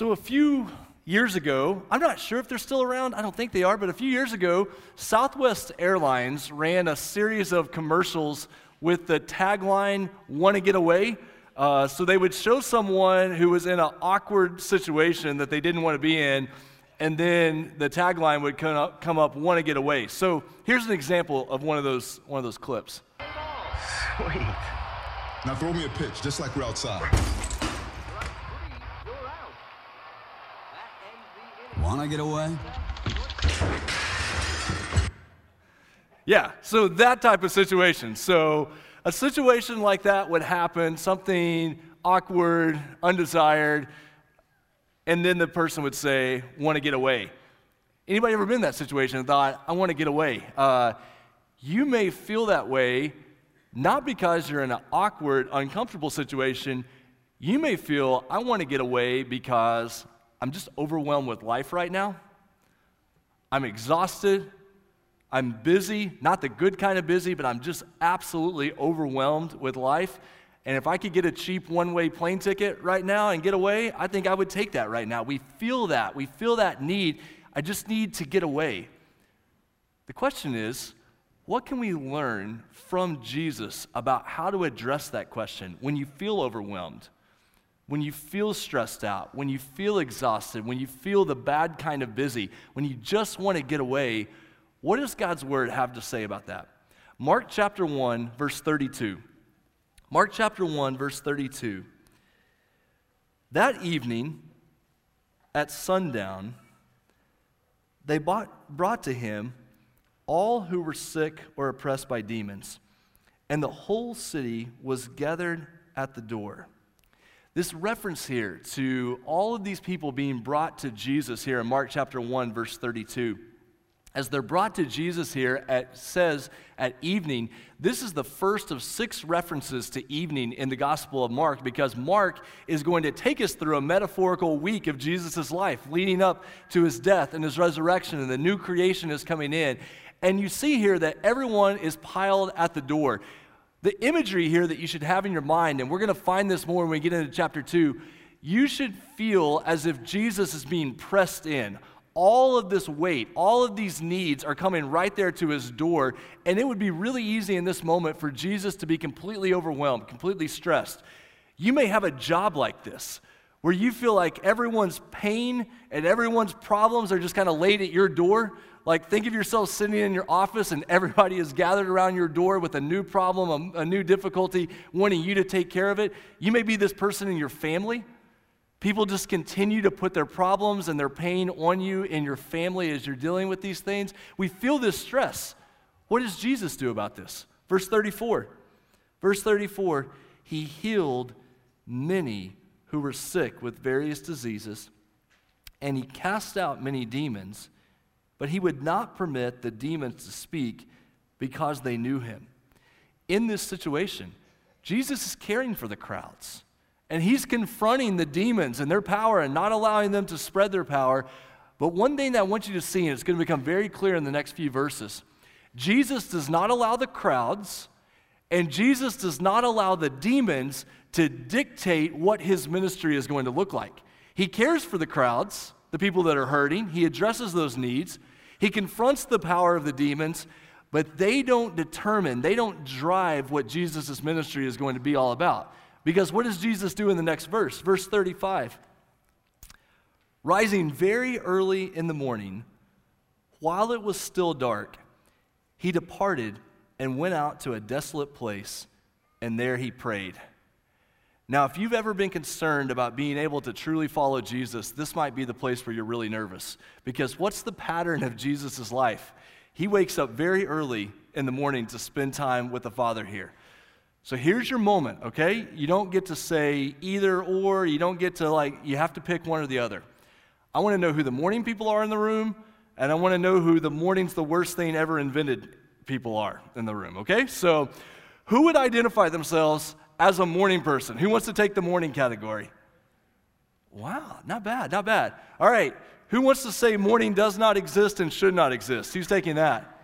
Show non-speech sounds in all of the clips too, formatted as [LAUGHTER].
So, a few years ago, I'm not sure if they're still around, I don't think they are, but a few years ago, Southwest Airlines ran a series of commercials with the tagline, Want to Get Away? Uh, so they would show someone who was in an awkward situation that they didn't want to be in, and then the tagline would come up, come up Want to Get Away. So here's an example of one of those, one of those clips. Sweet. Now throw me a pitch, just like we're outside. Wanna get away? Yeah, so that type of situation. So a situation like that would happen, something awkward, undesired, and then the person would say, want to get away. Anybody ever been in that situation and thought, I want to get away? Uh, you may feel that way not because you're in an awkward, uncomfortable situation. You may feel, I want to get away because I'm just overwhelmed with life right now. I'm exhausted. I'm busy, not the good kind of busy, but I'm just absolutely overwhelmed with life. And if I could get a cheap one way plane ticket right now and get away, I think I would take that right now. We feel that. We feel that need. I just need to get away. The question is, what can we learn from Jesus about how to address that question when you feel overwhelmed? When you feel stressed out, when you feel exhausted, when you feel the bad kind of busy, when you just want to get away, what does God's word have to say about that? Mark chapter 1, verse 32. Mark chapter 1, verse 32. That evening, at sundown, they bought, brought to him all who were sick or oppressed by demons, and the whole city was gathered at the door. This reference here to all of these people being brought to Jesus here in Mark chapter 1, verse 32. As they're brought to Jesus here, it says at evening, this is the first of six references to evening in the Gospel of Mark because Mark is going to take us through a metaphorical week of Jesus' life leading up to his death and his resurrection, and the new creation is coming in. And you see here that everyone is piled at the door. The imagery here that you should have in your mind, and we're going to find this more when we get into chapter 2, you should feel as if Jesus is being pressed in. All of this weight, all of these needs are coming right there to his door, and it would be really easy in this moment for Jesus to be completely overwhelmed, completely stressed. You may have a job like this where you feel like everyone's pain and everyone's problems are just kind of laid at your door. Like, think of yourself sitting in your office and everybody is gathered around your door with a new problem, a, a, new difficulty, wanting you to take care of it. You may be this person in your family. People just continue to put their problems and their pain on you in your family as you're dealing with these things. We feel this stress. What does Jesus do about this? Verse 34. Verse 34 He healed many who were sick with various diseases, and He cast out many demons but he would not permit the demons to speak because they knew him. In this situation, Jesus is caring for the crowds. And he's confronting the demons and their power and not allowing them to spread their power. But one thing that I want you to see, and it's going to become very clear in the next few verses Jesus does not allow the crowds, and Jesus does not allow the demons to dictate what his ministry is going to look like. He cares for the crowds, the people that are hurting, he addresses those needs, he confronts the power of the demons, but they don't determine, they don't drive what Jesus' ministry is going to be all about. Because what does Jesus do in the next verse? Verse 35. Rising very early in the morning, while it was still dark, he departed and went out to a desolate place, and there he prayed. Now, if you've ever been concerned about being able to truly follow Jesus, this might be the place where you're really nervous. Because what's the pattern of Jesus' life? He wakes up very early in the morning to spend time with the Father here. So here's your moment, okay? You don't get to say either or, you don't get to like, you have to pick one or the other. I want to know who the morning people are in the room, and I want to know who the morning's the worst thing ever invented people are in the room, okay? So who would identify themselves as a morning person. Who wants to take the morning category? Wow, not bad, not bad. All right, who wants to say morning does not exist and should not exist? Who's taking that?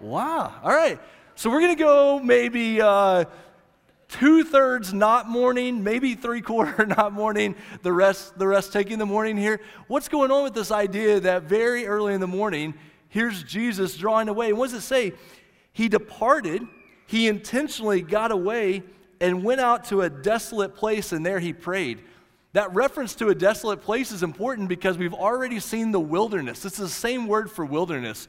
Wow, all right. So we're going to go maybe uh, two thirds not morning, maybe three quarter [LAUGHS] not morning, the rest, the rest taking the morning here. What's going on with this idea that very early in the morning, here's Jesus drawing away? And what does it say? He departed, he intentionally got away and went out to a desolate place, and there he prayed. That reference to a desolate place is important because we've already seen the wilderness. It's the same word for wilderness.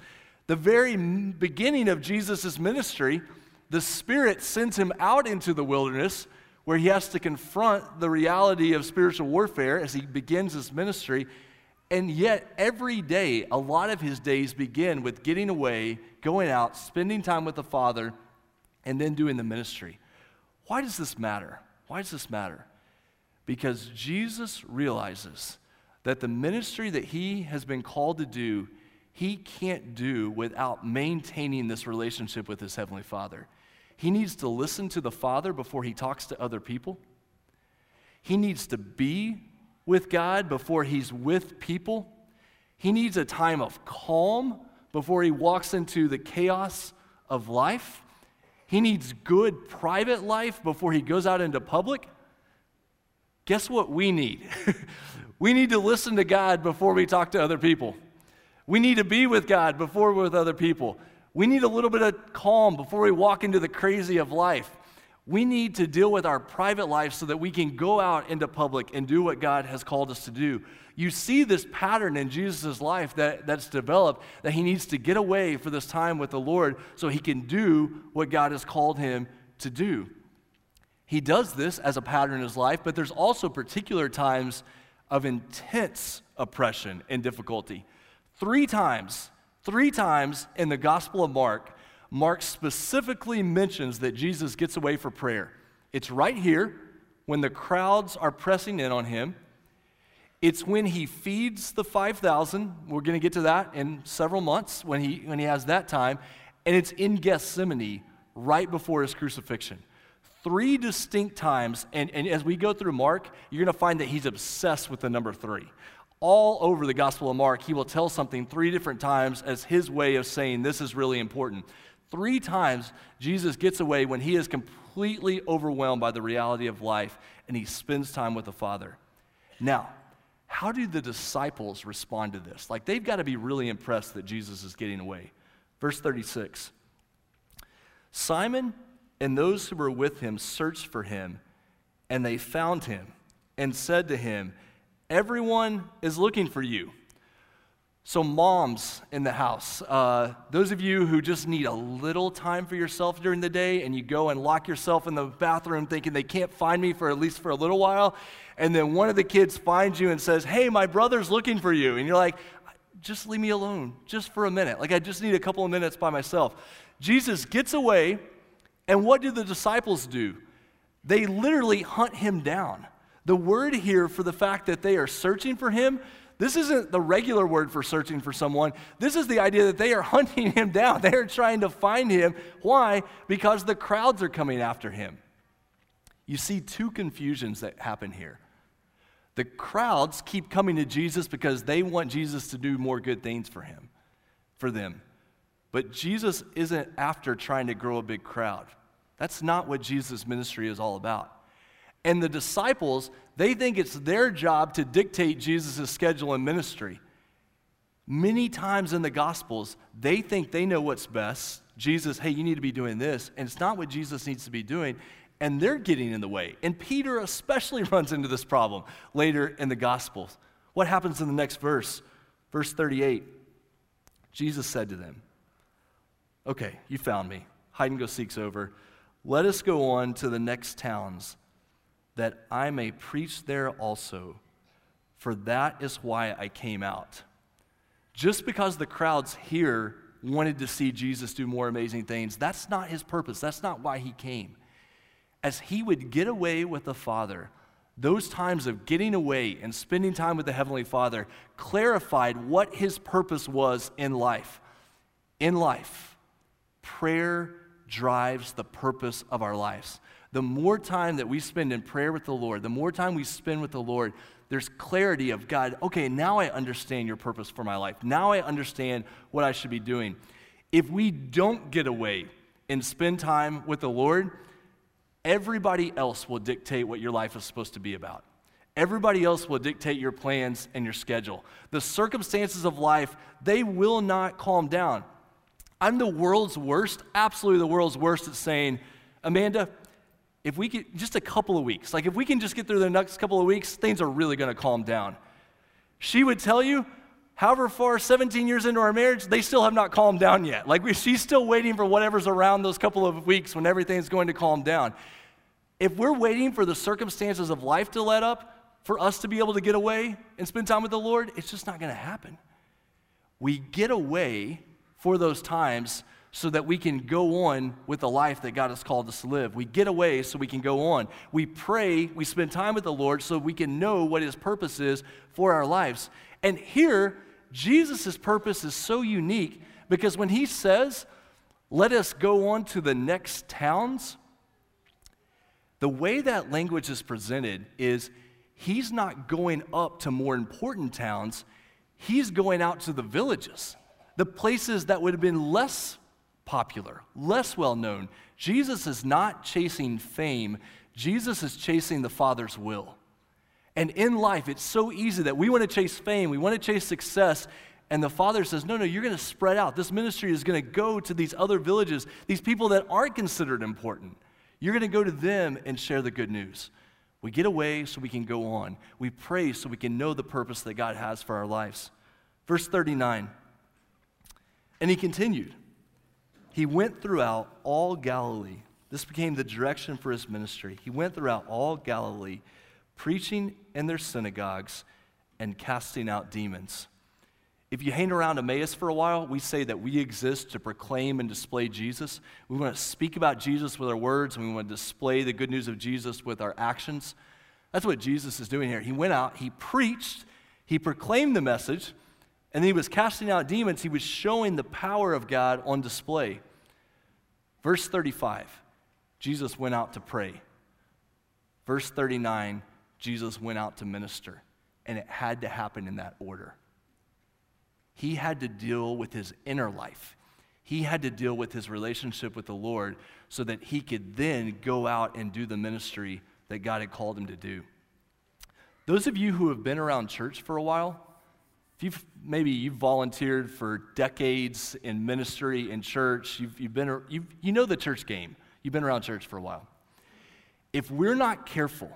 The very beginning of Jesus' ministry, the Spirit sends him out into the wilderness where he has to confront the reality of spiritual warfare as he begins his ministry. And yet, every day, a lot of his days begin with getting away, going out, spending time with the Father, and then doing the ministry. Why does this matter? Why does this matter? Because Jesus realizes that the ministry that he has been called to do, he can't do without maintaining this relationship with his Heavenly Father. He needs to listen to the Father before he talks to other people. He needs to be with God before he's with people. He needs a time of calm before he walks into the chaos of life. He needs good private life before he goes out into public. Guess what we need? [LAUGHS] we need to listen to God before we talk to other people. We need to be with God before we're with other people. We need a little bit of calm before we walk into the crazy of life. We need to deal with our private life so that we can go out into public and do what God has called us to do. You see this pattern in Jesus' life that, that's developed that he needs to get away for this time with the Lord so he can do what God has called him to do. He does this as a pattern in his life, but there's also particular times of intense oppression and difficulty. Three times Three times in the Gospel of Mark, Mark specifically mentions that Jesus gets away for prayer. It's right here when the crowds are pressing in on him. It's when he feeds the 5,000. We're going to get to that in several months when he, when he has that time. And it's in Gethsemane right before his crucifixion. Three distinct times. And, and as we go through Mark, you're going to find that he's obsessed with the number three all over the Gospel of Mark, he will tell something three different times as his way of saying this is really important. Three times, Jesus gets away when he is completely overwhelmed by the reality of life and he spends time with the Father. Now, how do the disciples respond to this? Like, they've got to be really impressed that Jesus is getting away. Verse 36 Simon and those who were with him searched for him, and they found him and said to him, Everyone is looking for you. So, moms in the house, uh, those of you who just need a little time for yourself during the day and you go and lock yourself in the bathroom thinking they can't find me for at least for a little while, and then one of the kids finds you and says, Hey, my brother's looking for you. And you're like, Just leave me alone, just for a minute. Like, I just need a couple of minutes by myself. Jesus gets away, and what do the disciples do? They literally hunt him down. The word here for the fact that they are searching for him, this isn't the regular word for searching for someone. This is the idea that they are [LAUGHS] hunting him down. They are trying to find him. Why? Because the crowds are coming after him. You see two confusions that happen here. The crowds keep coming to Jesus because they want Jesus to do more good things for him, for them. But Jesus isn't after trying to grow a big crowd. That's not what Jesus' ministry is all about. And the disciples, they think it's their job to dictate Jesus' schedule and ministry. Many times in the Gospels, they think they know what's best. Jesus, hey, you need to be doing this. And it's not what Jesus needs to be doing. And they're getting in the way. And Peter especially [LAUGHS] runs into this problem later in the Gospels. What happens in the next verse? Verse 38 Jesus said to them, Okay, you found me. Hide and go seek's over. Let us go on to the next towns that I may preach there also, for that is why I came out. Just because the crowds here wanted to see Jesus do more amazing things, that's not his purpose. That's not why he came. As he would get away with the Father, those times of getting away and spending time with the Heavenly Father clarified what his purpose was in life. In life, prayer drives the purpose of our lives the more time that we spend in prayer with the Lord, the more time we spend with the Lord, there's clarity of God, okay, now I understand your purpose for my life. Now I understand what I should be doing. If we don't get away and spend time with the Lord, everybody else will dictate what your life is supposed to be about. Everybody else will dictate your plans and your schedule. The circumstances of life, they will not calm down. I'm the world's worst, absolutely the world's worst at saying, Amanda, if we get just a couple of weeks, like if we can just get through the next couple of weeks, things are really going to calm down. She would tell you, however far, 17 years into our marriage, they still have not calmed down yet. Like we, she's still waiting for whatever's around those couple of weeks when everything's going to calm down. If we're waiting for the circumstances of life to let up for us to be able to get away and spend time with the Lord, it's just not going to happen. We get away for those times so that we can go on with the life that God has called us to live. We get away so we can go on. We pray, we spend time with the Lord so we can know what His purpose is for our lives. And here, Jesus' purpose is so unique because when He says, let us go on to the next towns, the way that language is presented is He's not going up to more important towns, He's going out to the villages the places that would have been less popular, less well known. Jesus is not chasing fame, Jesus is chasing the Father's will. And in life, it's so easy that we want to chase fame, we want to chase success, and the Father says, No, no, you're going to spread out. This ministry is going to go to these other villages, these people that aren't considered important. You're going to go to them and share the good news. We get away so we can go on. We pray so we can know the purpose that God has for our lives. Verse 39 and he continued. He went throughout all Galilee. This became the direction for his ministry. He went throughout all Galilee, preaching in their synagogues and casting out demons. If you hang around Emmaus for a while, we say that we exist to proclaim and display Jesus. We want to speak about Jesus with our words, and we want to display the good news of Jesus with our actions. That's what Jesus is doing here. He went out, he preached, he proclaimed the message, and he was casting out demons, he was showing the power of God on display. Verse 35, Jesus went out to pray. Verse 39, Jesus went out to minister. And it had to happen in that order. He had to deal with his inner life. He had to deal with his relationship with the Lord so that he could then go out and do the ministry that God had called him to do. Those of you who have been around church for a while, if you've maybe you've volunteered for decades in ministry in church, you've, you've been, you've, you know the church game, you've been around church for a while. If we're not careful,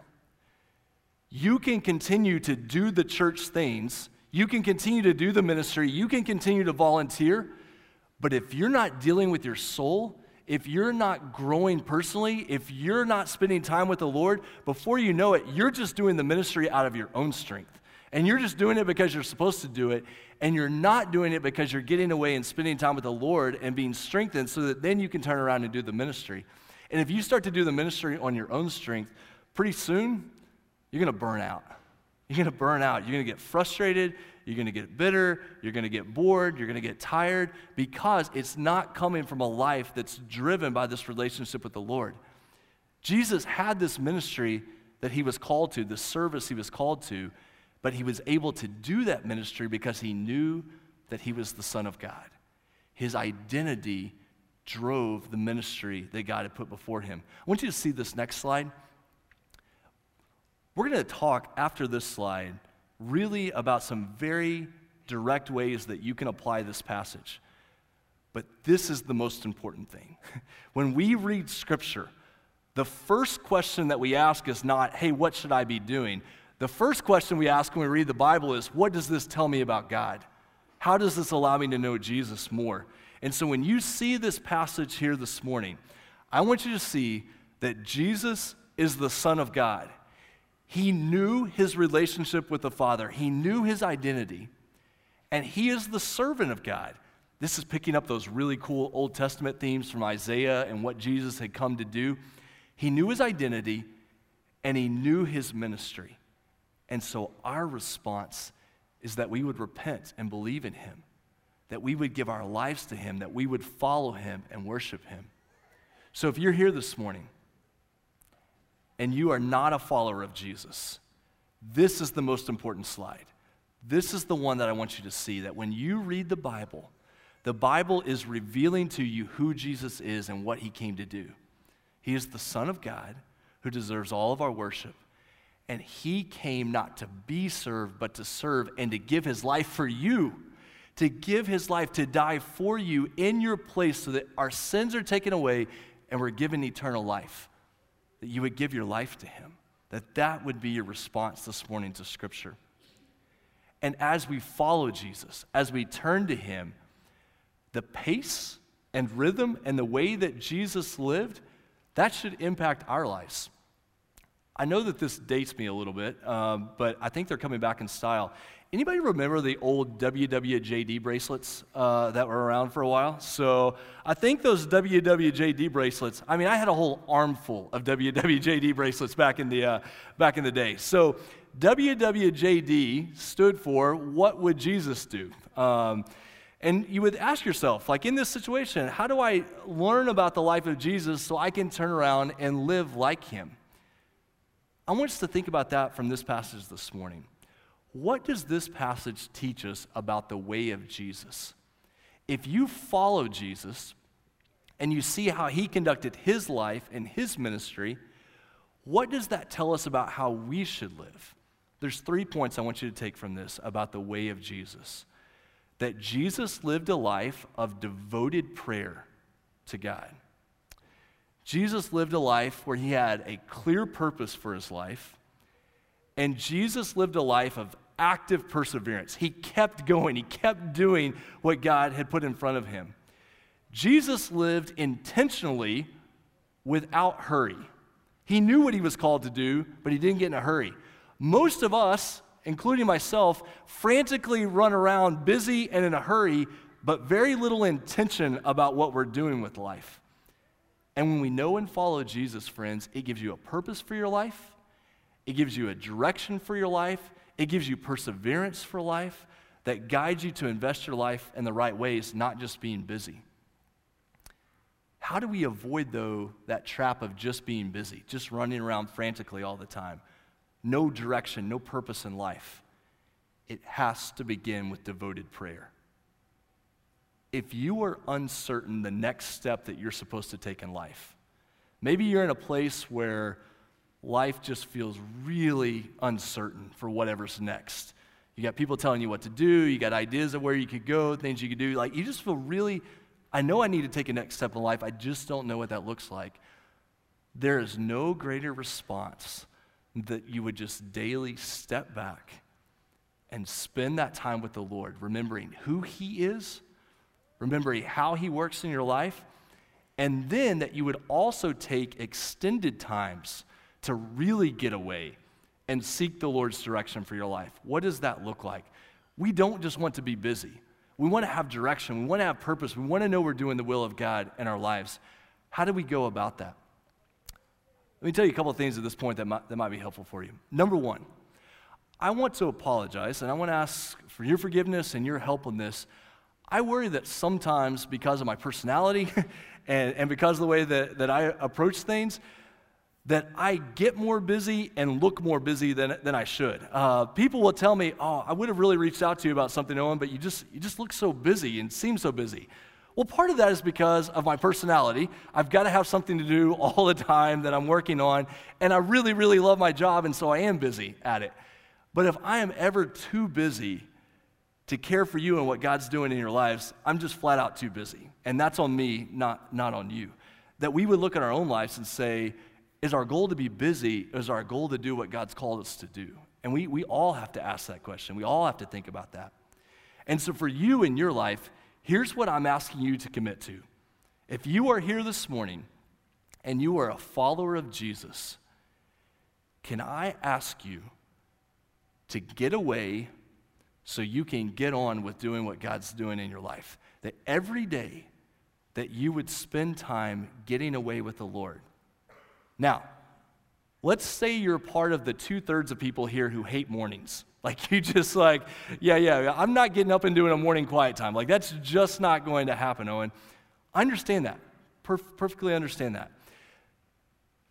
you can continue to do the church things, you can continue to do the ministry, you can continue to volunteer, but if you're not dealing with your soul, if you're not growing personally, if you're not spending time with the Lord, before you know it, you're just doing the ministry out of your own strength and you're just doing it because you're supposed to do it, and you're not doing it because you're getting away and spending time with the Lord and being strengthened so that then you can turn around and do the ministry. And if you start to do the ministry on your own strength, pretty soon you're going to burn out. You're going to burn out. You're going to get frustrated. You're going to get bitter. You're going to get bored. You're going to get tired because it's not coming from a life that's driven by this relationship with the Lord. Jesus had this ministry that he was called to, this service he was called to, but he was able to do that ministry because he knew that he was the Son of God. His identity drove the ministry that God had put before him. I want you to see this next slide. We're going to talk after this slide really about some very direct ways that you can apply this passage. But this is the most important thing. [LAUGHS] when we read scripture, the first question that we ask is not, hey, what should I be doing? The first question we ask when we read the Bible is, What does this tell me about God? How does this allow me to know Jesus more? And so when you see this passage here this morning, I want you to see that Jesus is the Son of God. He knew his relationship with the Father, he knew his identity, and he is the servant of God. This is picking up those really cool Old Testament themes from Isaiah and what Jesus had come to do. He knew his identity and he knew his ministry. And so our response is that we would repent and believe in him, that we would give our lives to him, that we would follow him and worship him. So if you're here this morning and you are not a follower of Jesus, this is the most important slide. This is the one that I want you to see that when you read the Bible, the Bible is revealing to you who Jesus is and what he came to do. He is the Son of God who deserves all of our worship. And he came not to be served, but to serve and to give his life for you, to give his life, to die for you in your place so that our sins are taken away and we're given eternal life. That you would give your life to him, that that would be your response this morning to Scripture. And as we follow Jesus, as we turn to him, the pace and rhythm and the way that Jesus lived, that should impact our lives. I know that this dates me a little bit, um, but I think they're coming back in style. Anybody remember the old WWJD bracelets uh, that were around for a while? So I think those WWJD bracelets. I mean, I had a whole armful of [LAUGHS] WWJD bracelets back in the uh, back in the day. So WWJD stood for What Would Jesus Do? Um, and you would ask yourself, like in this situation, how do I learn about the life of Jesus so I can turn around and live like him? I want us to think about that from this passage this morning. What does this passage teach us about the way of Jesus? If you follow Jesus and you see how he conducted his life and his ministry, what does that tell us about how we should live? There's three points I want you to take from this about the way of Jesus. That Jesus lived a life of devoted prayer to God. Jesus lived a life where he had a clear purpose for his life, and Jesus lived a life of active perseverance. He kept going, he kept doing what God had put in front of him. Jesus lived intentionally without hurry. He knew what he was called to do, but he didn't get in a hurry. Most of us, including myself, frantically run around busy and in a hurry, but very little intention about what we're doing with life. And when we know and follow Jesus, friends, it gives you a purpose for your life, it gives you a direction for your life, it gives you perseverance for life that guides you to invest your life in the right ways, not just being busy. How do we avoid, though, that trap of just being busy, just running around frantically all the time? No direction, no purpose in life. It has to begin with devoted prayer if you are uncertain the next step that you're supposed to take in life, maybe you're in a place where life just feels really uncertain for whatever's next. You got people telling you what to do, you got ideas of where you could go, things you could do. Like, you just feel really, I know I need to take a next step in life, I just don't know what that looks like. There is no greater response that you would just daily step back and spend that time with the Lord, remembering who He is remembering how He works in your life, and then that you would also take extended times to really get away and seek the Lord's direction for your life. What does that look like? We don't just want to be busy. We want to have direction. We want to have purpose. We want to know we're doing the will of God in our lives. How do we go about that? Let me tell you a couple of things at this point that might, that might be helpful for you. Number one, I want to apologize and I want to ask for your forgiveness and your help in this I worry that sometimes because of my personality [LAUGHS] and, and because of the way that, that I approach things, that I get more busy and look more busy than, than I should. Uh, people will tell me, oh, I would have really reached out to you about something, Owen, but you just, you just look so busy and seem so busy. Well, part of that is because of my personality. I've got to have something to do [LAUGHS] all the time that I'm working on, and I really, really love my job, and so I am busy at it. But if I am ever too busy to care for you and what God's doing in your lives, I'm just flat out too busy. And that's on me, not, not on you. That we would look at our own lives and say, is our goal to be busy? Is our goal to do what God's called us to do? And we, we all have to ask that question. We all have to think about that. And so for you in your life, here's what I'm asking you to commit to. If you are here this morning and you are a follower of Jesus, can I ask you to get away so you can get on with doing what God's doing in your life. That every day that you would spend time getting away with the Lord. Now, let's say you're part of the two thirds of people here who hate mornings. [LAUGHS] Like you just like, yeah, yeah, I'm not getting up and doing a morning quiet time. Like that's just not going to happen, Owen. I understand that. Perf- perfectly understand that.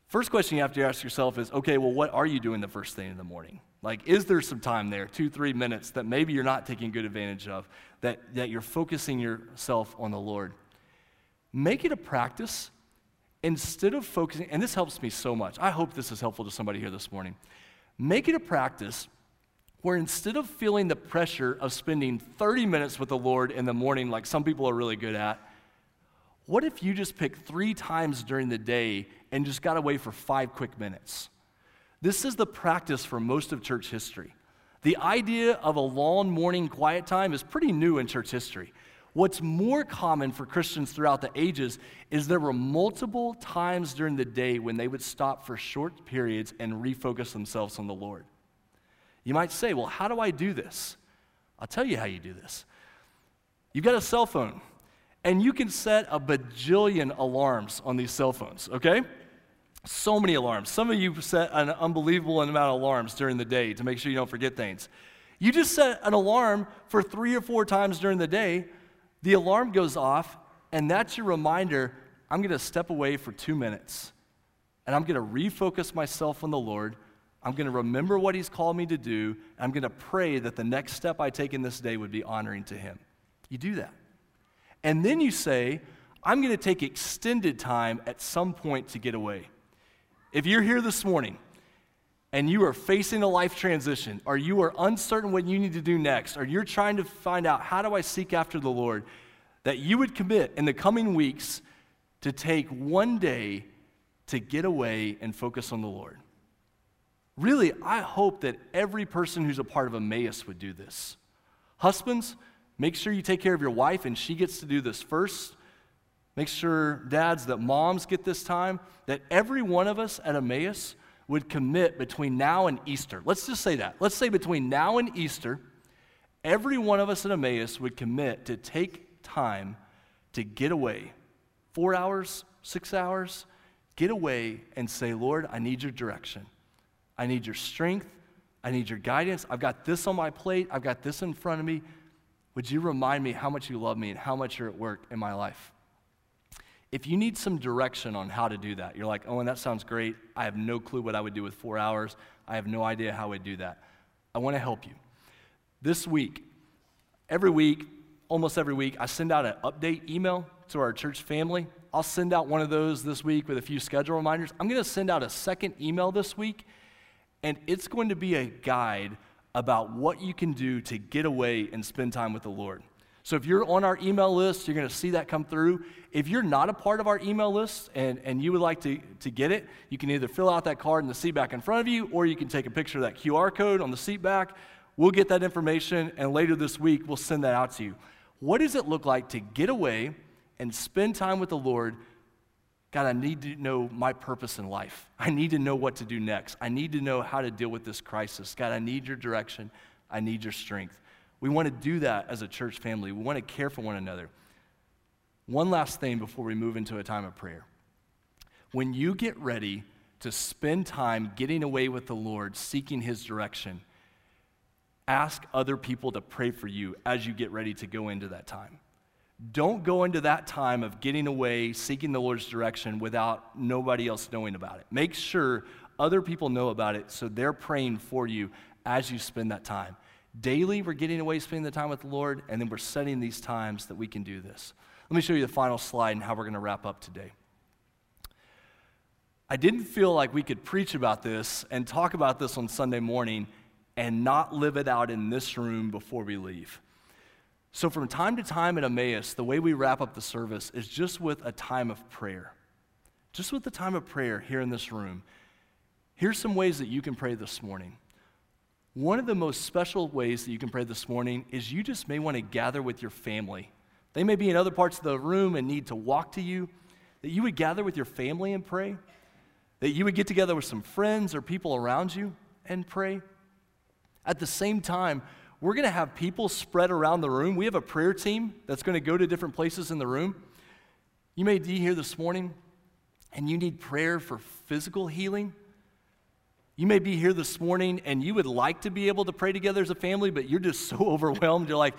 First question you have to ask yourself is okay, well, what are you doing the first thing in the morning? Like, is there some time there, two, three minutes, that maybe you're not taking good advantage of, that, that you're focusing yourself on the Lord? Make it a practice instead of focusing, and this helps me so much, I hope this is helpful to somebody here this morning. Make it a practice where instead of feeling the pressure of spending 30 minutes with the Lord in the morning, like some people are really good at, what if you just pick three times during the day and just got away for five quick minutes? This is the practice for most of church history. The idea of a long morning quiet time is pretty new in church history. What's more common for Christians throughout the ages is there were multiple times during the day when they would stop for short periods and refocus themselves on the Lord. You might say, well, how do I do this? I'll tell you how you do this. You've got a cell phone, and you can set a bajillion alarms on these cell phones, okay? So many alarms. Some of you set an unbelievable amount of alarms during the day to make sure you don't forget things. You just set an alarm for three or four times during the day, the alarm goes off, and that's your reminder I'm going to step away for two minutes, and I'm going to refocus myself on the Lord. I'm going to remember what He's called me to do, I'm going to pray that the next step I take in this day would be honoring to Him. You do that. And then you say, I'm going to take extended time at some point to get away. If you're here this morning and you are facing a life transition, or you are uncertain what you need to do next, or you're trying to find out how do I seek after the Lord, that you would commit in the coming weeks to take one day to get away and focus on the Lord. Really, I hope that every person who's a part of Emmaus would do this. Husbands, make sure you take care of your wife and she gets to do this first. Make sure, dads, that moms get this time, that every one of us at Emmaus would commit between now and Easter. Let's just say that. Let's say between now and Easter, every one of us at Emmaus would commit to take time to get away. Four hours, six hours, get away and say, Lord, I need your direction. I need your strength. I need your guidance. I've got this on my plate. I've got this in front of me. Would you remind me how much you love me and how much you're at work in my life? If you need some direction on how to do that, you're like, oh, and that sounds great. I have no clue what I would do with four hours. I have no idea how I'd do that. I want to help you. This week, every week, almost every week, I send out an update email to our church family. I'll send out one of those this week with a few schedule reminders. I'm going to send out a second email this week, and it's going to be a guide about what you can do to get away and spend time with the Lord. So if you're on our email list, you're going to see that come through. If you're not a part of our email list and, and you would like to, to get it, you can either fill out that card in the seat back in front of you, or you can take a picture of that QR code on the seat back. We'll get that information, and later this week, we'll send that out to you. What does it look like to get away and spend time with the Lord? God, I need to know my purpose in life. I need to know what to do next. I need to know how to deal with this crisis. God, I need your direction. I need your strength. We want to do that as a church family. We want to care for one another. One last thing before we move into a time of prayer. When you get ready to spend time getting away with the Lord, seeking His direction, ask other people to pray for you as you get ready to go into that time. Don't go into that time of getting away, seeking the Lord's direction without nobody else knowing about it. Make sure other people know about it so they're praying for you as you spend that time. Daily, we're getting away, spending the time with the Lord, and then we're setting these times that we can do this. Let me show you the final slide and how we're going to wrap up today. I didn't feel like we could preach about this and talk about this on Sunday morning and not live it out in this room before we leave. So, from time to time at Emmaus, the way we wrap up the service is just with a time of prayer. Just with the time of prayer here in this room. Here's some ways that you can pray this morning. One of the most special ways that you can pray this morning is you just may want to gather with your family. They may be in other parts of the room and need to walk to you. That you would gather with your family and pray. That you would get together with some friends or people around you and pray. At the same time, we're going to have people spread around the room. We have a prayer team that's going to go to different places in the room. You may be here this morning and you need prayer for physical healing you may be here this morning and you would like to be able to pray together as a family, but you're just [LAUGHS] so overwhelmed. You're like,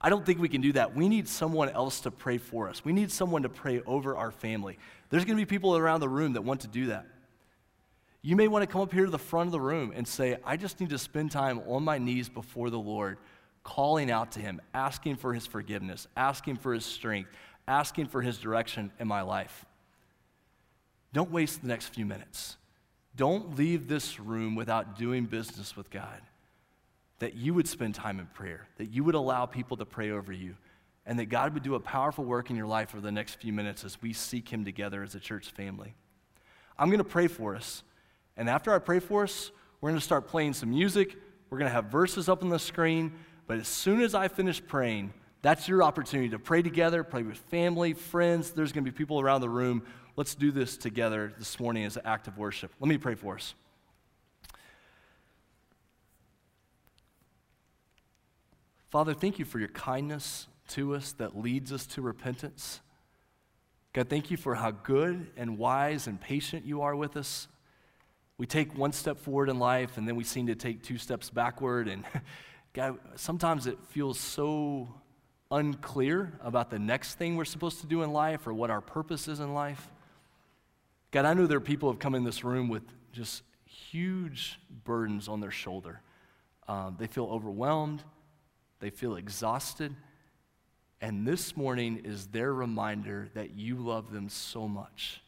I don't think we can do that. We need someone else to pray for us. We need someone to pray over our family. There's going to be people around the room that want to do that. You may want to come up here to the front of the room and say, I just need to spend time on my knees before the Lord, calling out to Him, asking for His forgiveness, asking for His strength, asking for His direction in my life. don't waste the next few minutes. Don't leave this room without doing business with God. That you would spend time in prayer, that you would allow people to pray over you, and that God would do a powerful work in your life over the next few minutes as we seek Him together as a church family. I'm going to pray for us. And after I pray for us, we're going to start playing some music. We're going to have verses up on the screen. But as soon as I finish praying, that's your opportunity to pray together, pray with family, friends. There's going to be people around the room. Let's do this together this morning as an act of worship. Let me pray for us. Father, thank you for your kindness to us that leads us to repentance. God, thank you for how good and wise and patient you are with us. We take one step forward in life and then we seem to take two steps backward. And [LAUGHS] God, sometimes it feels so unclear about the next thing we're supposed to do in life or what our purpose is in life. God, I know there are people who have come in this room with just huge burdens on their shoulder. Um, they feel overwhelmed, they feel exhausted. And this morning is their reminder that you love them so much.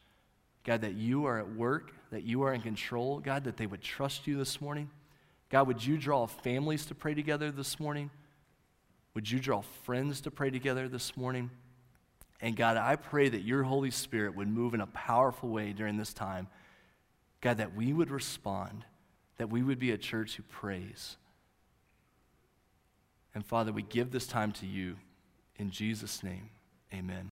God, that you are at work, that you are in control. God, that they would trust you this morning. God, would you draw families to pray together this morning? Would you draw friends to pray together this morning? And God, I pray that your Holy Spirit would move in a powerful way during this time. God, that we would respond, that we would be a church who prays. And Father, we give this time to you. In Jesus' name, amen.